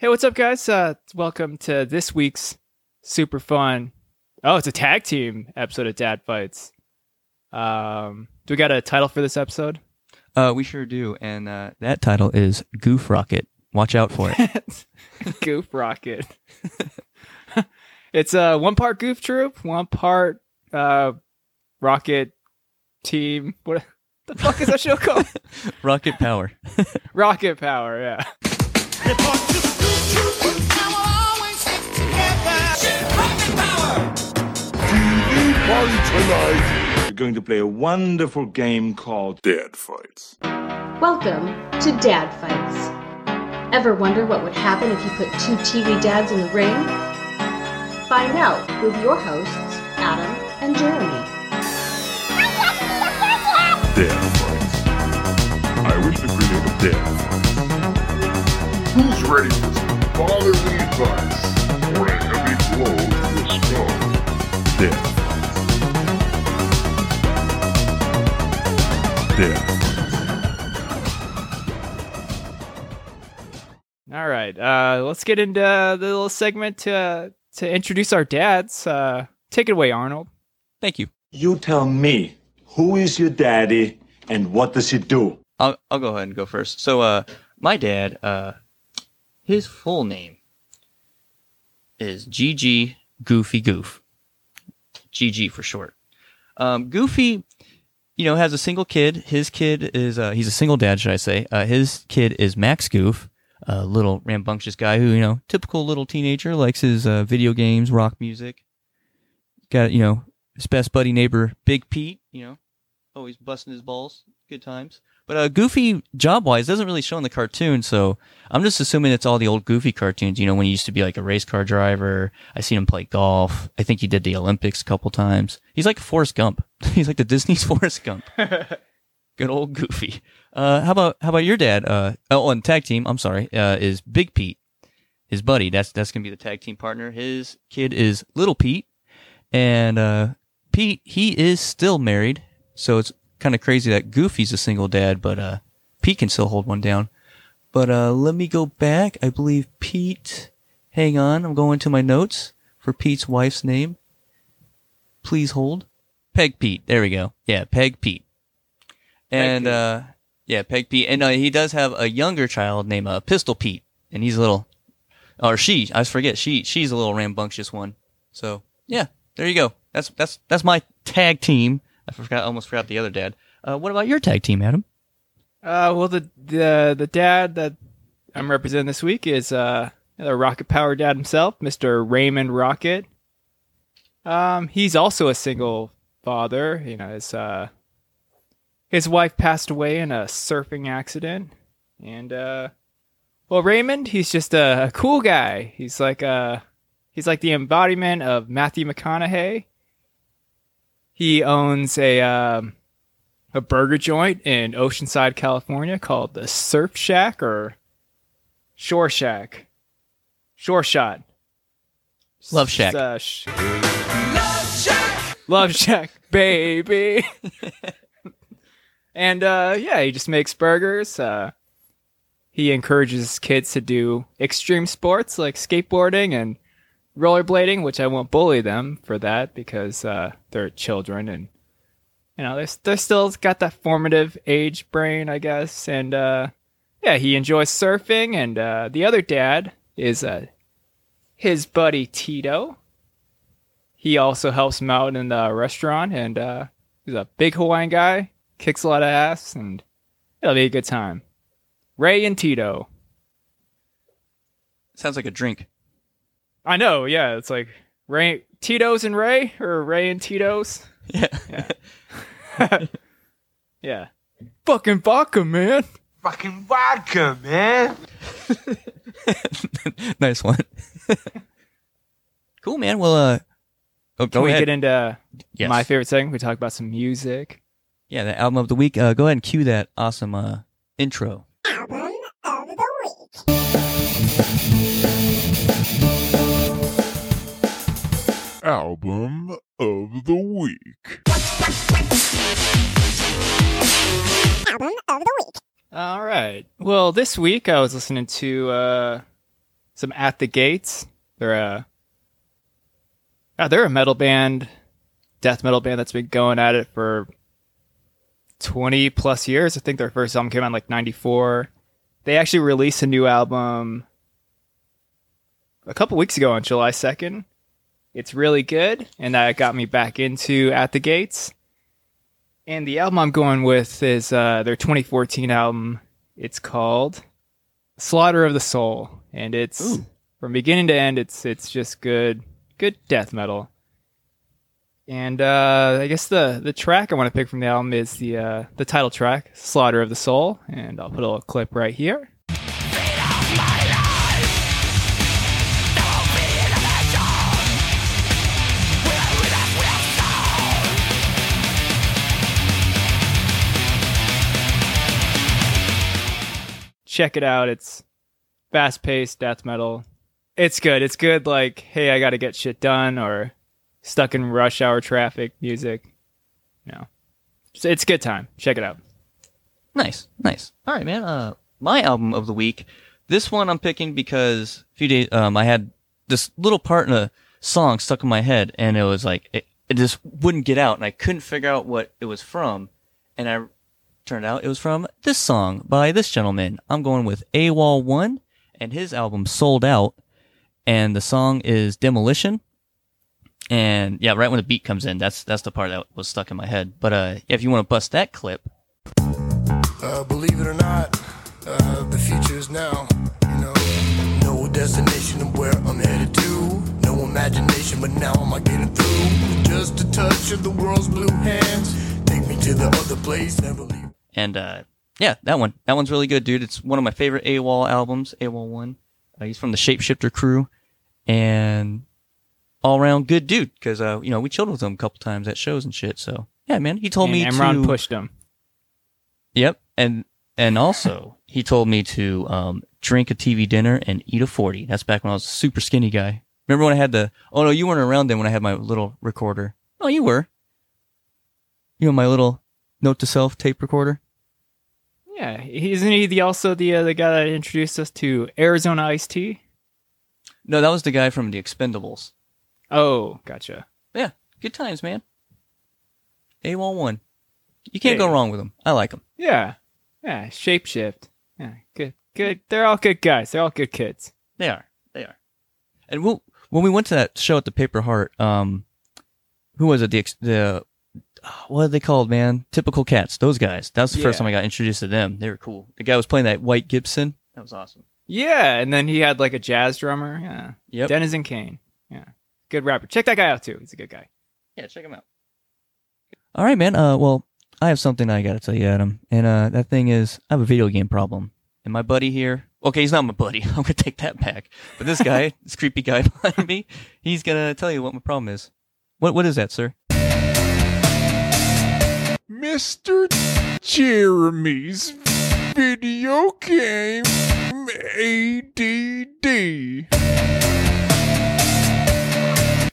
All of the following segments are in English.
Hey, what's up, guys? Uh, welcome to this week's super fun. Oh, it's a tag team episode of Dad Fights. Um, do we got a title for this episode? Uh, we sure do, and uh, that title is Goof Rocket. Watch out for it. goof Rocket. it's uh, one part Goof Troop, one part uh, Rocket Team. What the fuck is that show called? Rocket Power. Rocket Power. Yeah. Party tonight. We're going to play a wonderful game called Dad Fights. Welcome to Dad Fights. Ever wonder what would happen if you put two TV dads in the ring? Find out with your hosts, Adam and Jeremy. Dad Fights. I wish to create a Dad Fight. Who's ready for some fatherly advice or a heavy blow to the skull? Dad Fights. Dad All right. Uh, let's get into the little segment to to introduce our dads. Uh, take it away, Arnold. Thank you. You tell me, who is your daddy and what does he do? I'll I'll go ahead and go first. So, uh, my dad, uh, his full name is GG Goofy Goof. GG for short. Um, Goofy, you know, has a single kid. His kid is uh, he's a single dad, should I say? Uh, his kid is Max Goof, a little rambunctious guy who, you know, typical little teenager, likes his uh, video games, rock music. Got you know his best buddy neighbor, Big Pete. You know, always busting his balls. Good times. But uh, Goofy, job wise, doesn't really show in the cartoon, so I'm just assuming it's all the old Goofy cartoons. You know, when he used to be like a race car driver. I seen him play golf. I think he did the Olympics a couple times. He's like Forrest Gump. He's like the Disney's Forrest Gump. Good old Goofy. Uh, how about how about your dad? Uh, oh, and tag team. I'm sorry. Uh, is Big Pete, his buddy. That's that's gonna be the tag team partner. His kid is Little Pete, and uh, Pete he is still married. So it's kind of crazy that Goofy's a single dad, but uh, Pete can still hold one down. But uh, let me go back. I believe Pete. Hang on, I'm going to my notes for Pete's wife's name. Please hold. Peg Pete. There we go. Yeah, Peg Pete. And Pete. uh, yeah, Peg Pete. And uh, he does have a younger child named uh, Pistol Pete, and he's a little, or she. I forget. She she's a little rambunctious one. So yeah, there you go. That's that's that's my tag team. I forgot. Almost forgot the other dad. Uh, what about your tag team, Adam? Uh, well, the the the dad that I'm representing this week is uh the Rocket Power dad himself, Mr. Raymond Rocket. Um, he's also a single father. You know, his uh his wife passed away in a surfing accident, and uh, well, Raymond, he's just a, a cool guy. He's like uh he's like the embodiment of Matthew McConaughey. He owns a um a burger joint in Oceanside, California called the Surf Shack or Shore Shack. Shore Shot. Love Shack. Uh, sh- Love Shack, baby. and uh, yeah, he just makes burgers. Uh, he encourages kids to do extreme sports like skateboarding and rollerblading, which I won't bully them for that because uh, they're children and you know, they're, they're still got that formative age brain, I guess. And uh, yeah, he enjoys surfing. And uh, the other dad is uh, his buddy Tito. He also helps him out in the restaurant, and uh, he's a big Hawaiian guy, kicks a lot of ass, and it'll be a good time. Ray and Tito. Sounds like a drink. I know, yeah, it's like Ray, Tito's and Ray, or Ray and Tito's. Yeah. Yeah. yeah. Fucking vodka, man. Fucking vodka, man. nice one. cool, man. Well, uh, oh, Can go we ahead. get into Yes. my favorite segment? We talk about some music. yeah, the album of the week. Uh, go ahead and cue that awesome uh, intro. Album of the week. Album of the week. All right. Well, this week I was listening to uh, some At the Gates. They're a uh, they're a metal band, death metal band that's been going at it for twenty plus years. I think their first album came out in like '94. They actually released a new album a couple weeks ago on July second. It's really good, and that got me back into At the Gates. And the album I'm going with is uh, their 2014 album. It's called Slaughter of the Soul, and it's Ooh. from beginning to end. It's it's just good, good death metal. And uh, I guess the the track I want to pick from the album is the uh, the title track, "Slaughter of the Soul," and I'll put a little clip right here. Check it out. It's fast paced death metal. It's good. It's good. Like, hey, I got to get shit done, or stuck in rush hour traffic music. Know, so it's good time. Check it out. Nice, nice. All right, man. Uh, my album of the week. This one I'm picking because a few days um I had this little part in a song stuck in my head, and it was like it, it just wouldn't get out, and I couldn't figure out what it was from, and I turned out it was from this song by this gentleman. I'm going with AWOL One, and his album Sold Out, and the song is Demolition. And yeah, right when the beat comes in, that's that's the part that was stuck in my head. But uh, if you want to bust that clip, Uh, believe it or not, uh, the future is now. You know, no destination of where I'm headed to. No imagination, but now I'm getting through. Just a touch of the world's blue hands. Take me to the other place, never leave. And uh, yeah, that one. That one's really good, dude. It's one of my favorite AWOL albums. AWOL one. Uh, he's from the Shapeshifter crew, and all around good dude. Because uh, you know, we chilled with him a couple times at shows and shit. So yeah, man. He told and me Emron to. pushed him. Yep, and and also he told me to um, drink a TV dinner and eat a forty. That's back when I was a super skinny guy. Remember when I had the? Oh no, you weren't around then when I had my little recorder. Oh, you were. You know my little note to self tape recorder. Yeah, isn't he the also the uh, the guy that introduced us to Arizona iced tea? No, that was the guy from the Expendables. Oh, gotcha. Yeah, good times, man. A1 one. You can't go wrong with them. I like them. Yeah, yeah. Shapeshift. Yeah, good, good. They're all good guys. They're all good kids. They are. They are. And we'll, when we went to that show at the Paper Heart, um, who was it? The the what are they called, man? Typical Cats. Those guys. That was the first time I got introduced to them. They were cool. The guy was playing that White Gibson. That was awesome. Yeah, and then he had like a jazz drummer. Yeah, Yep. Denizen Kane. Yeah, good rapper. Check that guy out too. He's a good guy. Yeah, check him out. All right, man. Uh, well, I have something I got to tell you, Adam. And uh, that thing is, I have a video game problem. And my buddy here, okay, he's not my buddy. I'm gonna take that back. But this guy, this creepy guy behind me, he's gonna tell you what my problem is. What What is that, sir? Mr. Jeremy's video game ADD.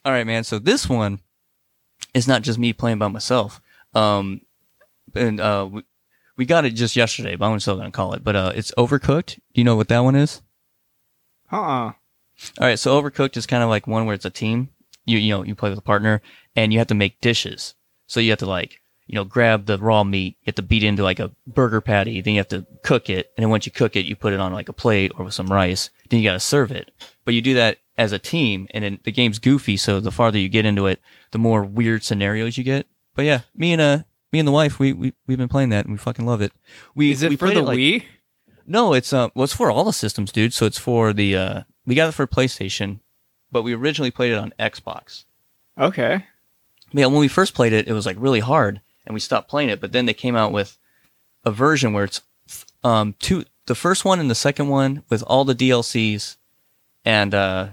All right, man. So this one is not just me playing by myself. Um, and uh, we, we got it just yesterday, but I'm still gonna call it. But uh, it's Overcooked. Do you know what that one is? Uh uh All right, so Overcooked is kind of like one where it's a team. You you know you play with a partner and you have to make dishes. So you have to like you know grab the raw meat, you have to beat into like a burger patty, then you have to cook it, and then once you cook it, you put it on like a plate or with some rice. Then you got to serve it. But you do that as a team, and then the game's goofy. So the farther you get into it, the more weird scenarios you get. But yeah, me and uh me and the wife, we we we've been playing that and we fucking love it. We Is it we for the like- Wii? no, it's um, well, it's for all the systems, dude. So it's for the uh, we got it for PlayStation, but we originally played it on Xbox. Okay. Yeah, when we first played it, it was like really hard, and we stopped playing it. But then they came out with a version where it's um two, the first one and the second one with all the DLCs, and uh,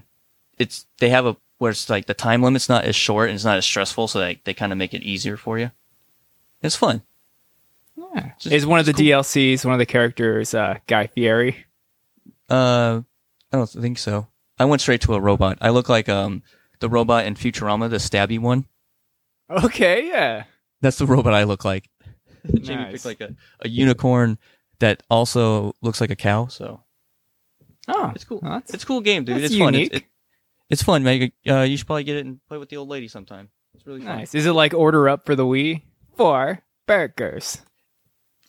it's they have a where it's like the time limit's not as short and it's not as stressful, so they they kind of make it easier for you. It's fun. Yeah. Just- Is one of the cool. DLCs one of the characters uh, Guy Fieri? Uh, I don't think so. I went straight to a robot. I look like um the robot in Futurama, the stabby one. Okay, yeah. That's the robot I look like. Jamie Nice. picked like a, a unicorn that also looks like a cow. So Oh, It's cool. well, that's- it's a cool game, dude. that's It's fun. It's, unique. it, it's fun, man. Uh, you should probably get it and play with the old lady sometime. It's really fun. nice. Is it like order up for the Wii? Four burgers.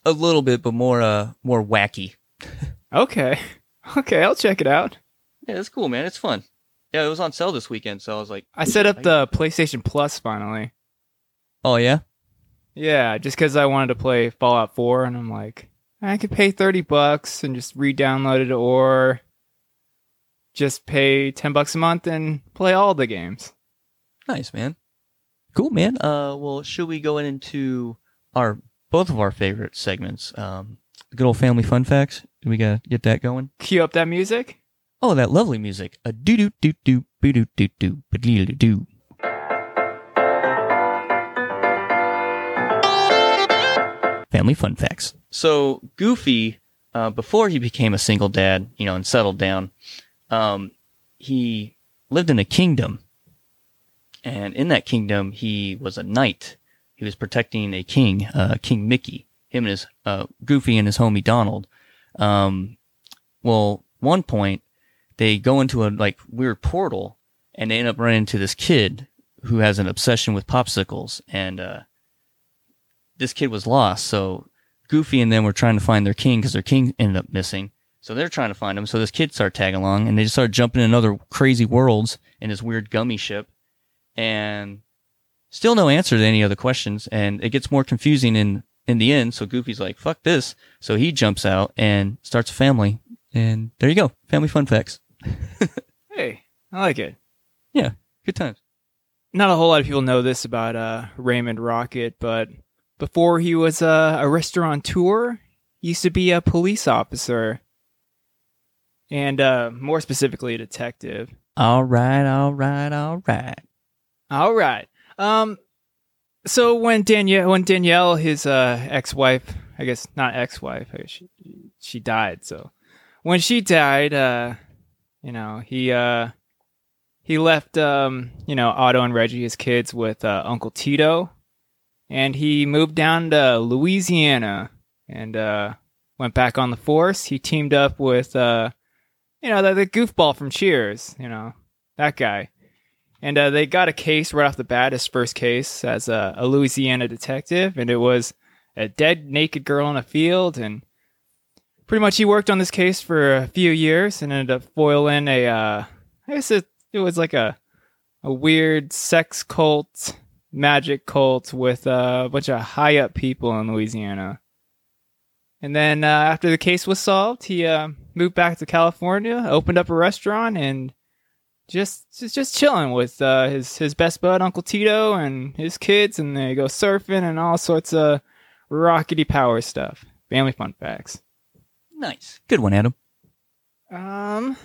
A little bit, but more uh more wacky. Okay. Okay, I'll check it out. Yeah, it's cool, man. It's fun. Yeah, it was on sale this weekend, so I was like, I set up the PlayStation Plus finally. Oh yeah, Yeah, just because I wanted to play Fallout 4, and I'm like, I could pay 30 bucks and just re-download it, or just pay 10 bucks a month and play all the games. nice, man. Cool, man. Uh, well, should we go into our both of our favorite segments? Um, good old family fun facts. Do we gotta get that going? Cue up that music. Oh, that lovely music. A doo doo doo doo doo doo doo doo doo doo. Family fun facts. So Goofy, uh, before he became a single dad, you know, and settled down, um, he lived in a kingdom, and in that kingdom, he was a knight. He was protecting a king, uh, King Mickey. Him and his uh, Goofy and his homie Donald. Um, well, one point they go into a like weird portal and they end up running into this kid who has an obsession with popsicles and uh this kid was lost. So goofy and them were trying to find their king because their king ended up missing. So they're trying to find him. So this kid started tagging along and they just started jumping in other crazy worlds in this weird gummy ship. And still no answer to any other questions. And it gets more confusing in in the end. So goofy's like fuck this. So he jumps out and starts a family. And there you go. Family fun facts. Hey, I like it. yeah good times. Not a whole lot of people know this about uh, Raymond Rocket, but before he was uh, a restaurateur, he used to be a police officer. And uh, more specifically, a detective. All right, all right, all right. All right. Um. So when Danielle, when Danielle, his uh, ex-wife, I guess not ex-wife, guess she she died. So when she died, uh, you know, he uh, he left um, you know, Otto and Reggie, his kids, with uh, Uncle Tito, and he moved down to Louisiana and uh, went back on the force. He teamed up with uh, you know, the, the goofball from Cheers, you know, that guy. And uh, they got a case right off the bat, his first case as a, a Louisiana detective, and it was a dead naked girl in a field. And pretty much he worked on this case for a few years and ended up foiling a, uh, I guess it, it was like a, a weird sex cult, magic cult with uh, a bunch of high up people in Louisiana. And then uh, after the case was solved, he uh, moved back to California, opened up a restaurant, and just just, just chilling with uh, his his best bud Uncle Tito and his kids, and they go surfing and all sorts of rockety power stuff. Family fun facts. Nice. Good one, Adam. Um,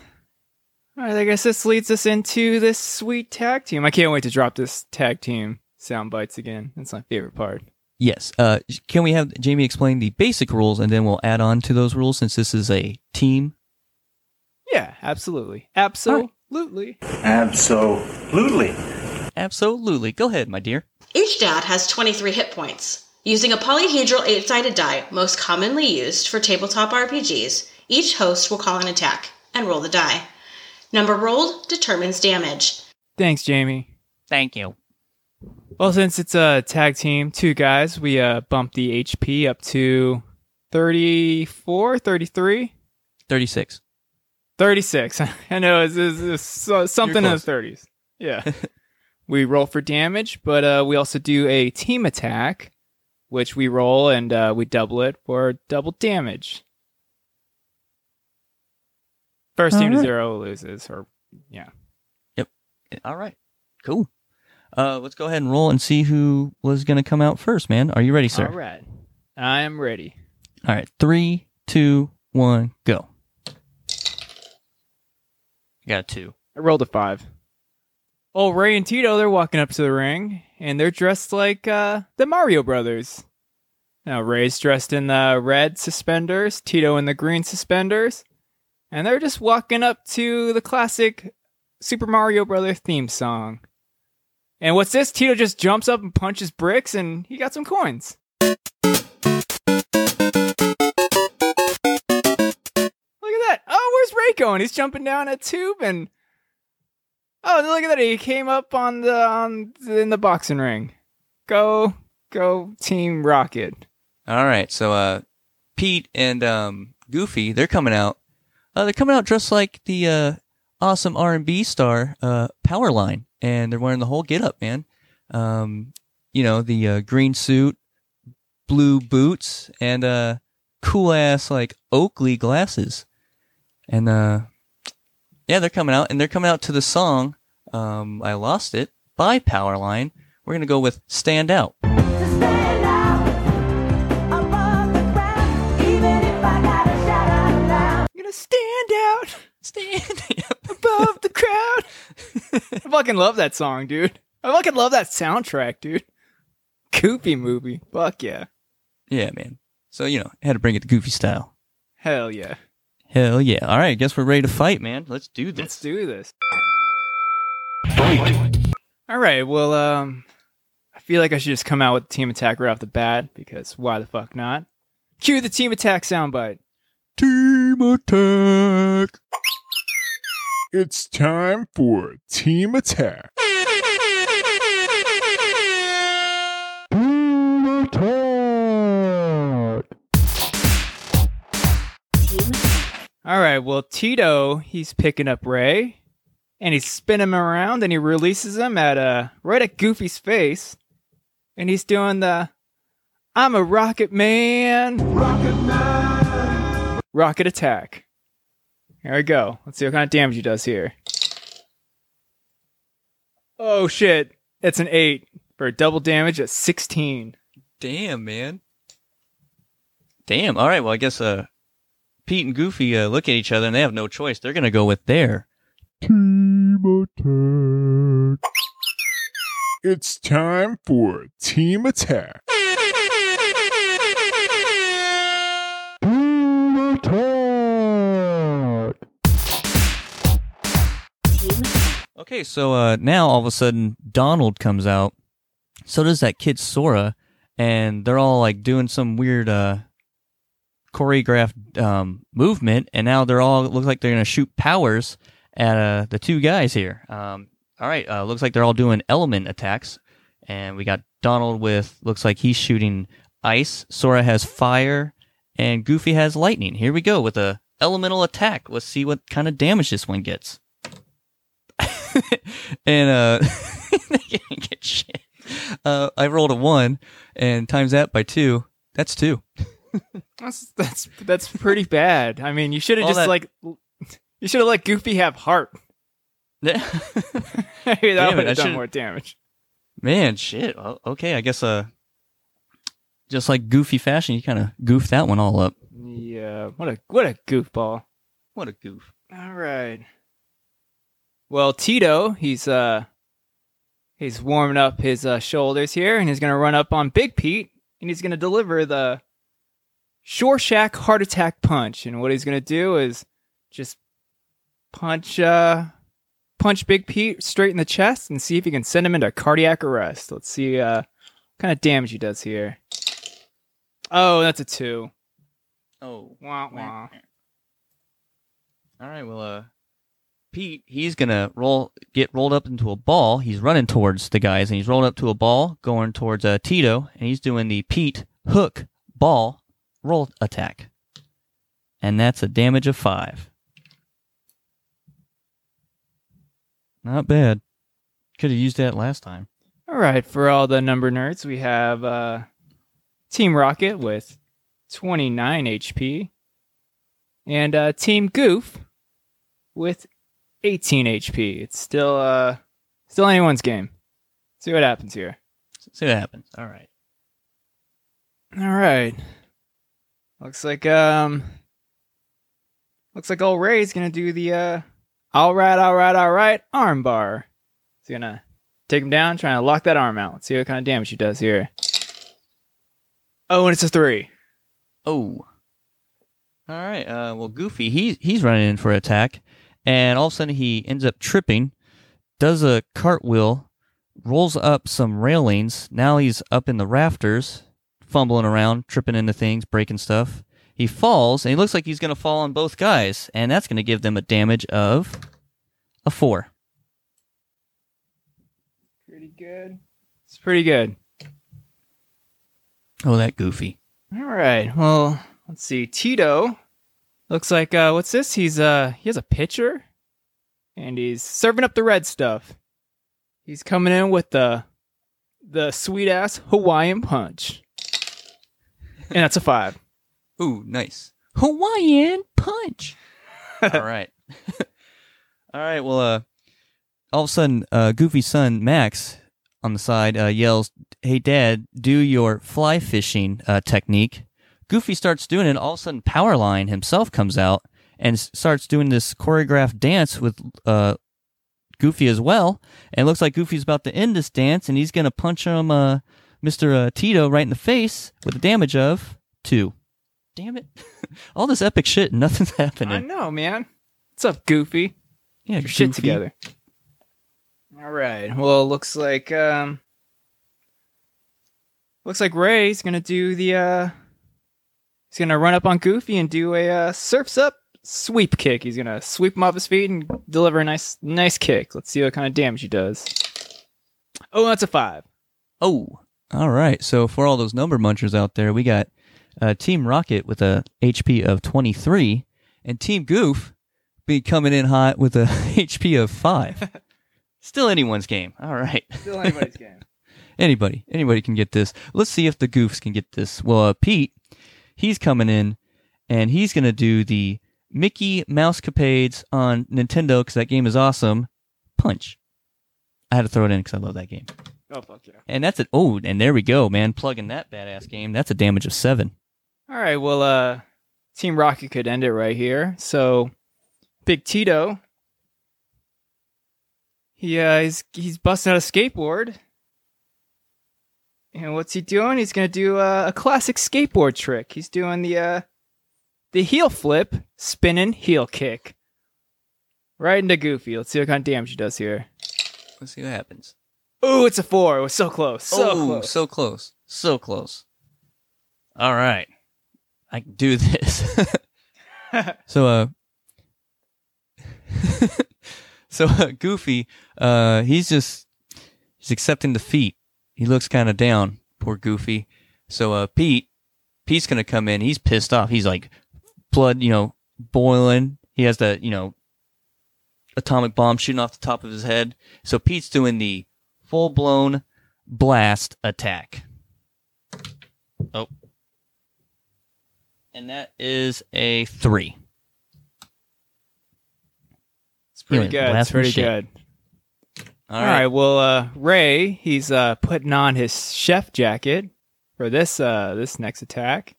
all right, I guess this leads us into this sweet tag team. I can't wait to drop this tag team sound bites again. That's my favorite part. Yes. Uh, can we have Jamie explain the basic rules and then we'll add on to those rules since this is a team? Yeah, absolutely, absolutely. Absolutely. Absolutely. Go ahead, my dear. Each dad has 23 hit points. Using a polyhedral 8 sided die, most commonly used for tabletop RPGs, each host will call an attack and roll the die. Number rolled determines damage. Thanks, Jamie. Thank you. Well, since it's a tag team, two guys, we uh, bumped the HP up to 34, 33, 36. 36. I know it's, it's, it's so- something in the 30s. Yeah. we roll for damage, but uh, we also do a team attack, which we roll and uh, we double it for double damage. First team to zero loses, or yeah. Yep. All right. Cool. Uh, let's go ahead and roll and see who was going to come out first, man. Are you ready, sir? All right. I am ready. All right. Three, two, one, go. Got two. I rolled a five. Oh, Ray and Tito, they're walking up to the ring, and they're dressed like uh, the Mario Brothers. Now, Ray's dressed in the red suspenders, Tito in the green suspenders, and they're just walking up to the classic Super Mario Brothers theme song. And what's this? Tito just jumps up and punches bricks, and he got some coins. Look at that. Oh, where's Ray going? He's jumping down a tube and oh, look at that! He came up on the on in the boxing ring. Go, go, Team Rocket. All right, so uh, Pete and um, Goofy, they're coming out. Uh, they're coming out dressed like the uh, awesome R and B star uh, Powerline, and they're wearing the whole get up, man. Um, you know, the uh, green suit, blue boots, and uh, cool ass like Oakley glasses. And uh, yeah, they're coming out, and they're coming out to the song um, "I Lost It" by Powerline. We're gonna go with "Stand Out." I'm gonna stand out, Stand. above the crowd. I fucking love that song, dude. I fucking love that soundtrack, dude. Goofy movie. Fuck yeah. yeah, man. So you know, had to bring it to Goofy style. Hell yeah. Hell yeah! All right, guess we're ready to fight, man. Let's do this. Let's do this. Fight. All right. Well, um, I feel like I should just come out with team attack right off the bat because why the fuck not? Cue the team attack soundbite. Team attack. It's time for team attack. Team attack. All right. Well, Tito, he's picking up Ray, and he's spinning him around, and he releases him at uh right at Goofy's face, and he's doing the "I'm a rocket man." Rocket man. Rocket attack. Here we go. Let's see what kind of damage he does here. Oh shit! It's an eight for double damage at sixteen. Damn, man. Damn. All right. Well, I guess uh, Pete and Goofy uh, look at each other and they have no choice. They're gonna go with their. Team attack. It's time for team attack. Okay, so uh, now all of a sudden Donald comes out. So does that kid Sora, and they're all like doing some weird uh, choreographed um, movement, and now they're all look like they're gonna shoot powers at uh, the two guys here. Um, all right, uh, looks like they're all doing element attacks, and we got Donald with looks like he's shooting ice. Sora has fire, and Goofy has lightning. Here we go with a elemental attack. Let's see what kind of damage this one gets. and uh, get shit. Uh, I rolled a one, and times that by two. That's two. That's that's that's pretty bad. I mean, you should have just that- like you should have let Goofy have heart. Yeah. Maybe that Damn would have done more damage. Man, shit. Well, okay, I guess uh, just like Goofy fashion, you kind of goofed that one all up. Yeah, what a what a goofball. What a goof. All right. Well, Tito, he's uh he's warming up his uh, shoulders here, and he's gonna run up on Big Pete, and he's gonna deliver the Shore Shack heart attack punch. And what he's gonna do is just punch uh punch Big Pete straight in the chest and see if he can send him into cardiac arrest. Let's see uh what kind of damage he does here. Oh, that's a two. Oh. Wah, wah. All right. Well, uh, Pete, he's gonna roll, get rolled up into a ball. He's running towards the guys, and he's rolling up to a ball, going towards uh, Tito, and he's doing the Pete hook ball roll attack, and that's a damage of five. Not bad. Could have used that last time. All right, for all the number nerds, we have uh, Team Rocket with 29 HP, and uh, Team Goof with 18 HP. It's still uh, still anyone's game. See what happens here. See what happens. All right. All right. Looks like um, looks like old Ray's gonna do the uh, all right, all right, all right arm bar. He's gonna take him down, trying to lock that arm out. Let's see what kind of damage he does here. Oh, and it's a three. Oh. All right. Uh, well, Goofy, he he's running in for attack, and all of a sudden he ends up tripping, does a cartwheel, rolls up some railings. Now he's up in the rafters, fumbling around, tripping into things, breaking stuff. he falls, and he looks like he's going to fall on both guys, and that's going to give them a damage of a four. Pretty good. It's pretty good. Oh, that goofy. All right. Well, let's see. Tito looks like uh what's this? He's uh he has a pitcher and he's serving up the red stuff. He's coming in with the the sweet ass Hawaiian punch. And that's a 5. Ooh, nice. Hawaiian punch. all right. all right. Well, uh, all of a sudden, uh, Goofy's son, Max, on the side, uh, yells, Hey, Dad, do your fly fishing uh, technique. Goofy starts doing it. All of a sudden, Powerline himself comes out and starts doing this choreographed dance with uh, Goofy as well. And it looks like Goofy's about to end this dance, and he's going to punch him, uh, Mr. Uh, Tito, right in the face with a damage of two. Damn it. All this epic shit, nothing's happening. I know, man. What's up, Goofy? Yeah, Get your shit Goofy. together. All right. Well, looks like um looks like Ray's going to do the uh he's going to run up on Goofy and do a uh, surfs up sweep kick. He's going to sweep him off his feet and deliver a nice nice kick. Let's see what kind of damage he does. Oh, that's a 5. Oh, all right. So for all those number munchers out there, we got uh, Team Rocket with a HP of 23, and Team Goof be coming in hot with a HP of 5. Still anyone's game. All right. Still anybody's game. Anybody. Anybody can get this. Let's see if the Goofs can get this. Well, uh, Pete, he's coming in, and he's going to do the Mickey Mousecapades on Nintendo because that game is awesome. Punch. I had to throw it in because I love that game. Oh fuck yeah. And that's it. Oh, and there we go, man. Plugging that badass game. That's a damage of seven. All right, well, uh, Team Rocket could end it right here. So, Big Tito, he uh, he's he's busting out a skateboard, and what's he doing? He's gonna do uh, a classic skateboard trick. He's doing the uh, the heel flip, spinning heel kick, right into Goofy. Let's see what kind of damage he does here. Let's see what happens. Ooh, it's a four. It was so close, so oh, close. so close. So close. All right. I can do this. so, uh, so uh, Goofy, uh, he's just he's accepting defeat. He looks kind of down, poor Goofy. So, uh, Pete, Pete's gonna come in. He's pissed off. He's like blood, you know, boiling. He has the, you know, atomic bomb shooting off the top of his head. So Pete's doing the full blown blast attack. Oh. And that is a three. It's pretty good. It's pretty good. All right. Well, uh, Ray, he's uh, putting on his chef jacket for this uh, this next attack.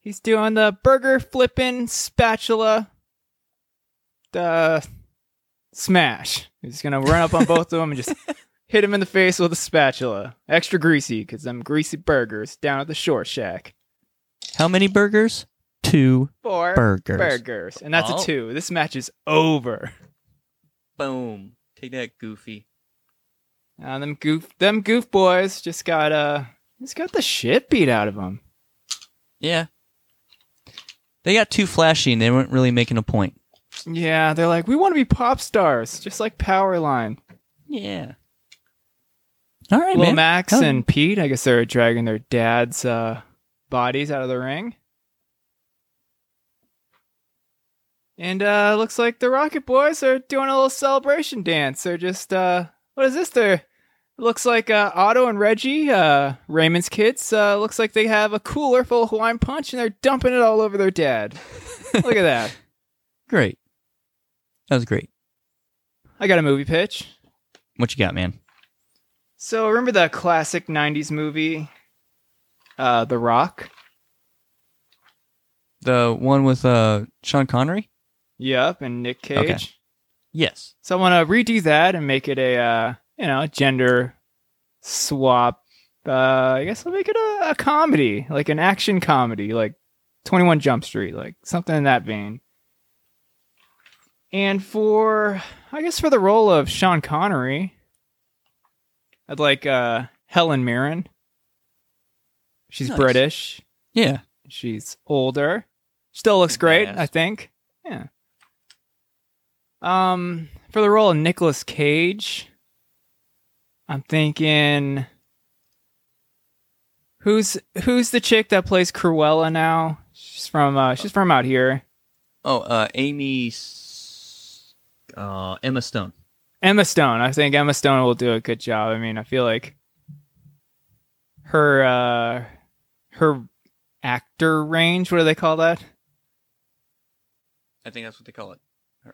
He's doing the burger flipping spatula uh, smash. He's gonna run up on both of them and just hit him in the face with a spatula. Extra greasy, cause them greasy burgers down at the Shore Shack. How many burgers? Two. Four Burgers. burgers, and that's Oh. a two. This match is over. Boom. Take that, Goofy. Uh, them goof, them goof boys just got uh, just got the shit beat out of them. Yeah. They got too flashy and they weren't really making a point. Yeah, they're like, we want to be pop stars, just like Powerline. Yeah. All right, Well, man. Max Oh. and Pete, I guess they're dragging their dad's uh, bodies out of the ring. And uh looks like the Rocket Boys are doing a little celebration dance. They're just uh what is this? They're looks like uh Otto and Reggie, uh Raymond's kids, uh looks like they have a cooler full of Hawaiian punch and they're dumping it all over their dad. Look at that. Great. That was great. I got a movie pitch. What you got, man? So remember the classic '90s movie, uh, The Rock? The one with uh Sean Connery? Yep, and Nick Cage. Okay. Yes. So I want to redo that and make it a, uh, you know, gender swap. Uh, I guess I'll make it a, a comedy, like an action comedy, like Twenty One Jump Street, like something in that vein. And for, I guess, for the role of Sean Connery, I'd like uh, Helen Mirren. She's Nice. British. Yeah. She's older. Still looks great, Badass. I think. Yeah. Um, for the role of Nicolas Cage, I'm thinking who's who's the chick that plays Cruella now? She's from uh she's from out here. Oh, uh, Amy, uh, Emma Stone. Emma Stone. I think Emma Stone will do a good job. I mean, I feel like her uh her actor range, what do they call that? I think that's what they call it.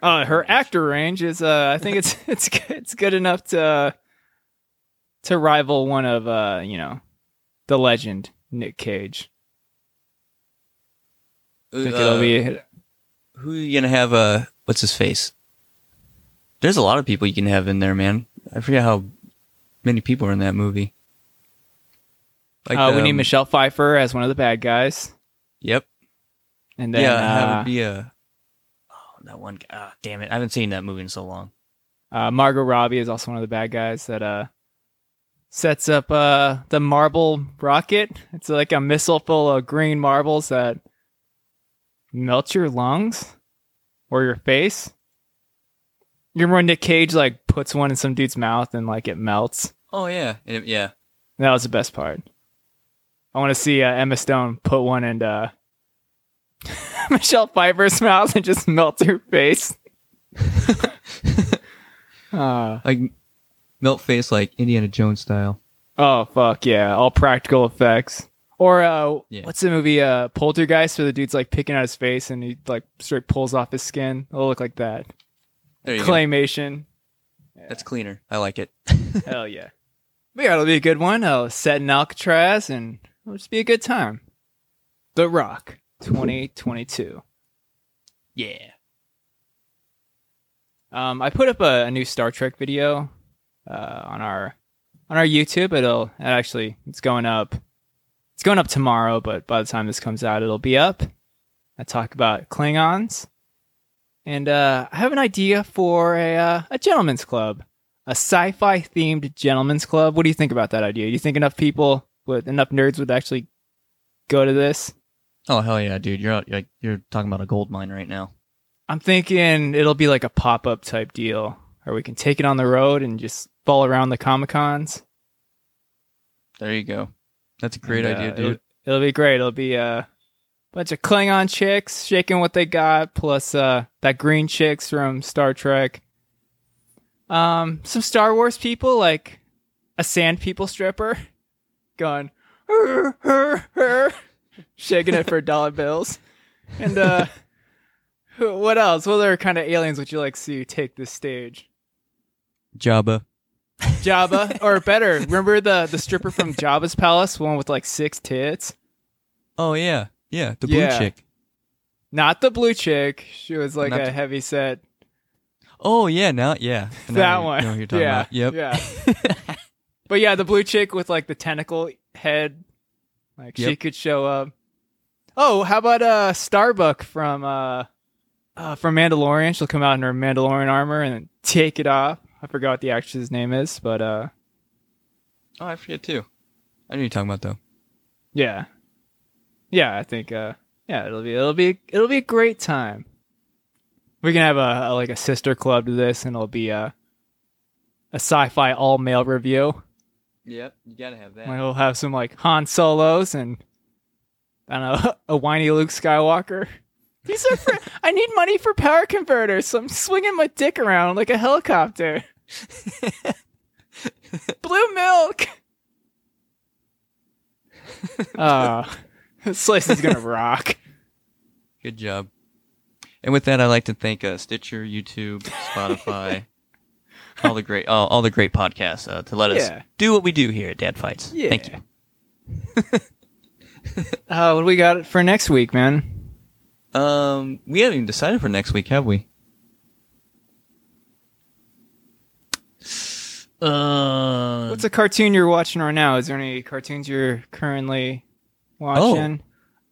Uh, her range. actor range is uh I think it's it's good- it's good enough to to rival one of uh, you know, the legend Nick Cage. I think it'll Uh, be Who are you gonna have? Uh, what's his face? There's a lot of people you can have in there, man. I forget how many people are in that movie. Like, uh, we need um, Michelle Pfeiffer as one of the bad guys. Yep. And then yeah, uh, it be a. That one. guy- Ah, damn it! I haven't seen that movie in so long. Uh, Margot Robbie is also one of the bad guys that uh sets up uh the marble rocket. It's like a missile full of green marbles that melt your lungs or your face. You remember when Nick Cage like puts one in some dude's mouth and like it melts? Oh yeah, It- yeah. That was the best part. I want to see uh, Emma Stone put one in uh, Michelle Pfeiffer's smiles and just melts her face. uh, Like melt face, like Indiana Jones style. Oh fuck yeah! All practical effects. Or uh, Yeah. what's the movie? Uh, Poltergeist, where the dude's like picking out his face and he like straight pulls off his skin. It'll look like that. Claymation. go. That's cleaner. I like it. Hell yeah! But yeah, it'll be a good one. I'll set in Alcatraz and it'll just be a good time. The Rock, 2022. yeah. Um, I put up a, a new Star Trek video uh, on our on our YouTube. It'll it actually it's going up. It's going up tomorrow, but by the time this comes out, it'll be up. I talk about Klingons, and uh, I have an idea for a uh, a gentleman's club, a sci-fi themed gentleman's club. What do you think about that idea? Do you think enough people with enough nerds would actually go to this? Oh hell yeah, dude! You're out, like you're talking about a gold mine right now. I'm thinking it'll be like a pop up type deal, or we can take it on the road and just fall around the comic cons. There you go. That's a great And, uh, idea, dude. It'll, it'll be great. It'll be a bunch of Klingon chicks shaking what they got, plus uh, that green chicks from Star Trek. Um, some Star Wars people like a Sand People stripper, going, "Hur, hur, hur," shaking it for dollar bills, and uh, what else? What other kind of aliens would you like to see take this stage? Jabba. Jabba, or better, remember the the stripper from Jabba's palace, one with like six tits? Oh yeah, yeah. The blue Yeah. chick. Not the blue chick. She was like Not a the- heavy set. Oh yeah, now yeah. Now that I one. Know you're talking yeah. about. Yep. Yeah. but yeah, the blue chick with like the tentacle head, like she could show up. Oh, how about uh Starbuck from uh, uh from Mandalorian? She'll come out in her Mandalorian armor and take it off. I forgot what the actress's name is, but uh, Oh, I forget too. I know you're talking about though. yeah, yeah. I think uh, yeah, it'll be it'll be it'll be a great time. We can have a, a like a sister club to this, and it'll be a a sci-fi all male review. Yep, you gotta have that. We'll have some like Han Solos and I don't know a whiny Luke Skywalker. These are for I need money for power converters, so I'm swinging my dick around like a helicopter. Blue milk. Oh, Slice is gonna rock. Good job. And with that, I'd like to thank uh, Stitcher, YouTube, Spotify, all the great, all, all the great podcasts uh, to let us do what we do here at Dad Fights. Yeah. Thank you. Uh, what do we got for next week, man? Um, we haven't even decided for next week, have we? Uh, What's a cartoon you're watching right now? Is there any cartoons you're currently watching?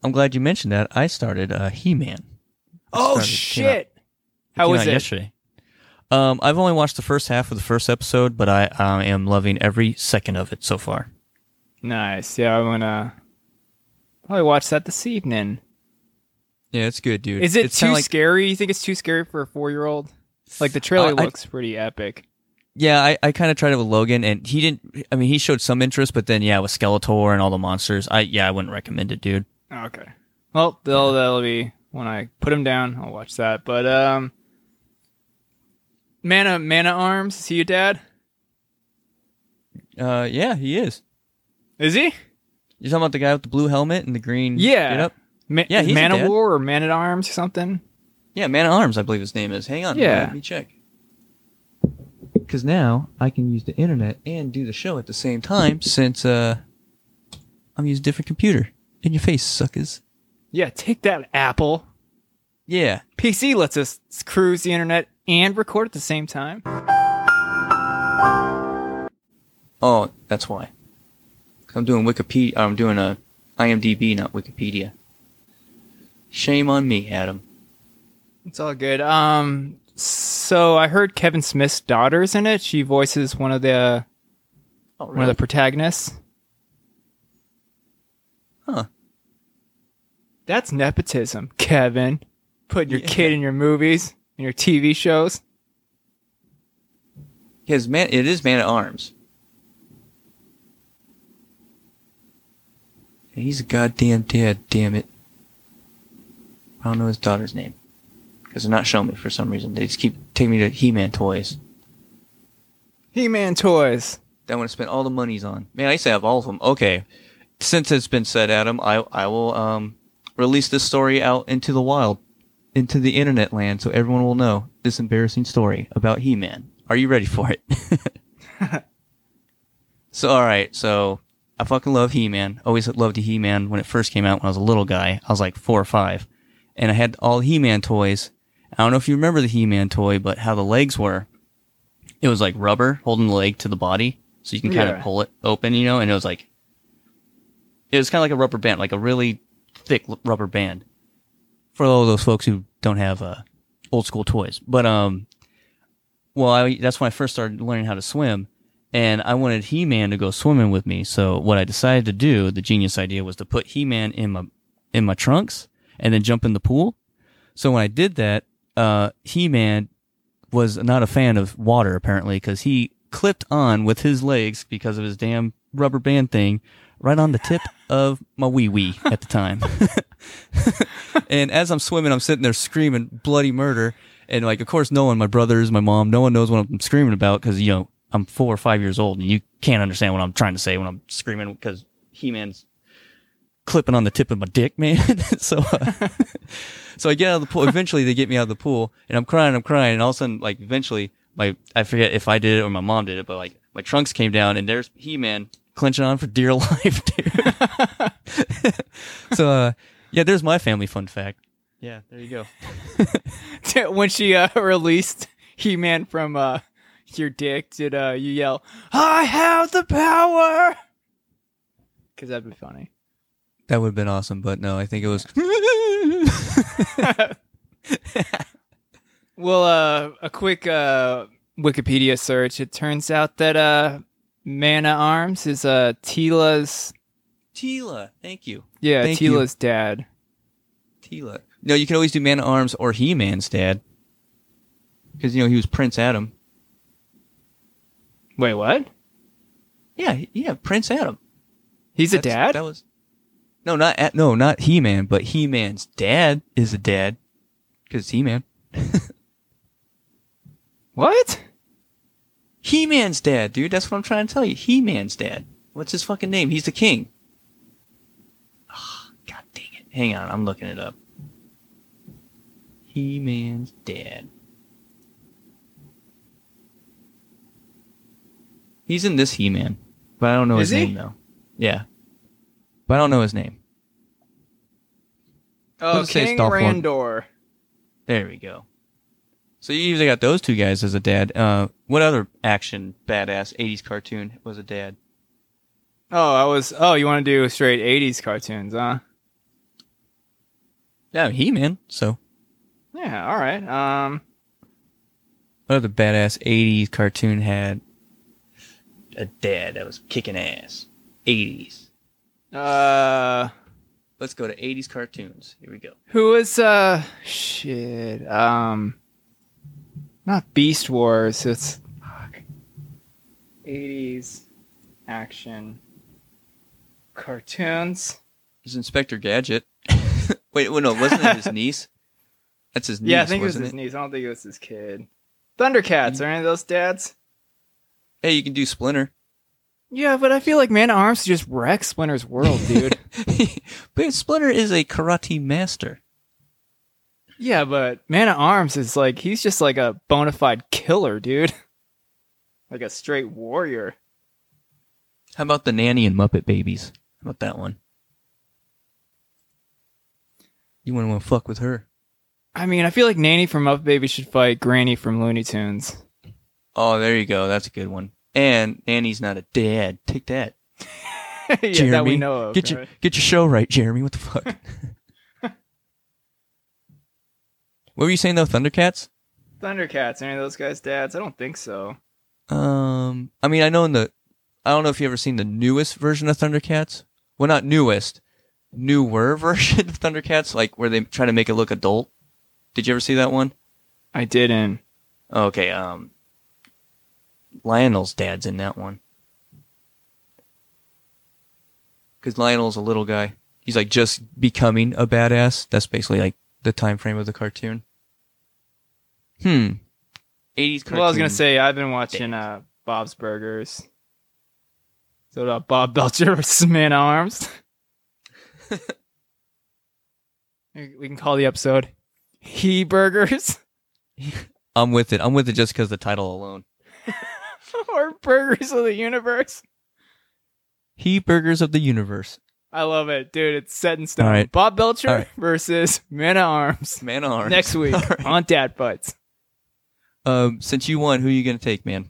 I'm glad you mentioned that. I started uh, He-Man. Oh, started- out- shit! How was it? yesterday? Um, I've only watched the first half of the first episode, but I, I am loving every second of it so far. Nice. Yeah, I'm gonna. I watched that this evening. Yeah, it's good, dude. Is it it's too like, scary? You think it's too scary for a four year old? Like the trailer Uh, I- looks pretty epic. Yeah, I, I kind of tried it with Logan, and he didn't. I mean, he showed some interest, but then yeah, with Skeletor and all the monsters, I yeah, I wouldn't recommend it, dude. Okay. Well, that'll, that'll be when I put him down. I'll watch that. But um, Mana Mana Arms. Is he your dad? Uh, yeah, he is. Is he? You're talking about the guy with the blue helmet and the green Yeah. Ma- Yeah, he's Man of War or Man at Arms or something. Yeah, Man at Arms, I believe his name is. Hang on, Yeah. let me check. Because now I can use the internet and do the show at the same time, since uh, I'm using a different computer. In your face, suckers. Yeah, take that, Apple. Yeah, PC lets us cruise the internet and record at the same time. Oh, that's why. I'm doing Wikipedia. I'm doing a IMDb, not Wikipedia. Shame on me, Adam. It's all good. Um, so I heard Kevin Smith's daughter's in it. She voices one of the Oh, one of the protagonists. Huh. That's nepotism, Kevin. Putting your kid in your movies and your TV shows. His man, it is Man at Arms. He's a goddamn dad. Damn it. I don't know his daughter's name because they're not showing me for some reason. They just keep taking me to He-Man toys. He-Man toys. That one to spend all the monies on. Man, I used to have all of them. Okay, since it's been said, Adam, I I will um release this story out into the wild, into the internet land, so everyone will know this embarrassing story about He-Man. Are you ready for it? so all right, so I fucking love He-Man. Always loved He-Man when it first came out when I was a little guy. I was like four or five, and I had all He-Man toys. I don't know if you remember the He-Man toy, but how the legs were. It was like rubber holding the leg to the body, so you can kind Yeah. of pull it open, you know. And it was like, it was kind of like a rubber band, like a really thick l- rubber band. For all those folks who don't have uh, old school toys, but um, well, I, that's when I first started learning how to swim, and I wanted He Man to go swimming with me. So what I decided to do, the genius idea, was to put He Man in my in my trunks and then jump in the pool. So when I did that, uh, He Man was not a fan of water apparently because he clipped on with his legs because of his damn rubber band thing right on the tip of my wee wee at the time. and as I'm swimming, I'm sitting there screaming bloody murder. And like, of course, no one, my brothers, my mom, no one knows what I'm screaming about because, you know, I'm four or five years old and you can't understand what I'm trying to say when I'm screaming because He-Man's clipping on the tip of my dick, man. so, uh, so I get out of the pool. Eventually they get me out of the pool and I'm crying, I'm crying. And all of a sudden, like, eventually my, I forget if I did it or my mom did it, but like my trunks came down and there's He-Man clenching on for dear life. so, uh, yeah, there's my family fun fact. Yeah, there you go. when she uh, released He-Man from uh, your dick, did uh, you yell, "I have the power"? Because that'd be funny. That would have been awesome, but no, I think it was. Well, uh, a quick uh, Wikipedia search. It turns out that uh, Mana Arms is uh, Teela's. Teela, thank you. Yeah, Thank you. Teela's dad. Teela. no, you can always do Man at Arms or He Man's dad. Because, you know, he was Prince Adam. Wait, what? Yeah, yeah, Prince Adam. He's a dad. That was. No, not at, no, not He Man, but He Man's dad is a dad because He Man. what? He Man's dad, dude. That's what I'm trying to tell you. He Man's dad. What's his fucking name? He's the king. Ah, God dang it. Hang on, I'm looking it up. He Man's dad. He's in this He Man, but I don't know Is his he? name though. Yeah, but I don't know his name. Oh, Let's say King. Randor. There we go. So you usually got those two guys as a dad. Uh, What other action badass 80s cartoon was a dad? Oh, I was. Oh, you want to do straight '80s cartoons, huh? Yeah, He Man. So Yeah. All right. Um. what other badass '80s cartoon had? A dad that was kicking ass. 80s. Uh. let's go to 80s cartoons. Here we go. Who was uh shit um not Beast Wars. It's fuck. 80s action cartoons. It's Inspector Gadget. wait, wait, no, wasn't it his niece? That's his niece. yeah, I think it was his niece. I don't think it was his kid. Thundercats. Are any of those dads? Hey, you can do Splinter. Yeah, but I feel like Man at Arms just wrecks Splinter's world, dude. but Splinter is a karate master. yeah, but Man at Arms is like he's just like a bona fide killer, dude. like a straight warrior. How about the nanny and Muppet Babies? How about that one? You wouldn't want to fuck with her. I mean, I feel like Nanny from Up Baby should fight Granny from Looney Tunes. Oh, there you go. That's a good one. And Nanny's not a dad. Take that. yeah, Jeremy, that we know of. get your get your show right, Jeremy. What the fuck? what were you saying though? Thundercats? Thundercats. Any of those guys' dads? I don't think so. Um, I mean, I know in the, I don't know if you ever seen the newest version of Thundercats. Well, not newest, newer version of Thundercats, like where they try to make it look adult. Did you ever see that one? I didn't. Okay, um, Lion-O's dad's in that one. Because Lion-O's a little guy. He's like just becoming a badass. That's basically like the time frame of the cartoon. Hmm. 80s cartoon. Well, I was gonna say I've been watching uh, Bob's Burgers. So uh, Bob Belcher versus Man Arms. we can call the episode He Burgers I'm with it. I'm with it just because the title alone. or Burgers of the Universe. He Burgers of the Universe. I love it, dude. It's set in stone. Right. Bob Belcher right. versus Man at Arms Man of Arms. next week right. on Dad Fights. Um, since you won, who are you gonna take, man?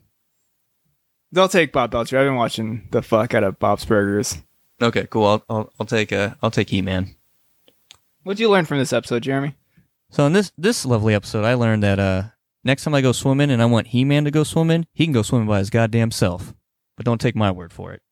They'll take Bob Belcher. I've been watching the fuck out of Bob's Burgers. Okay, cool. I'll I'll, I'll take uh I'll take He Man. What'd you learn from this episode, Jeremy? So in this this lovely episode, I learned that uh next time I go swimming and I want He Man to go swimming, he can go swimming by his goddamn self. But don't take my word for it.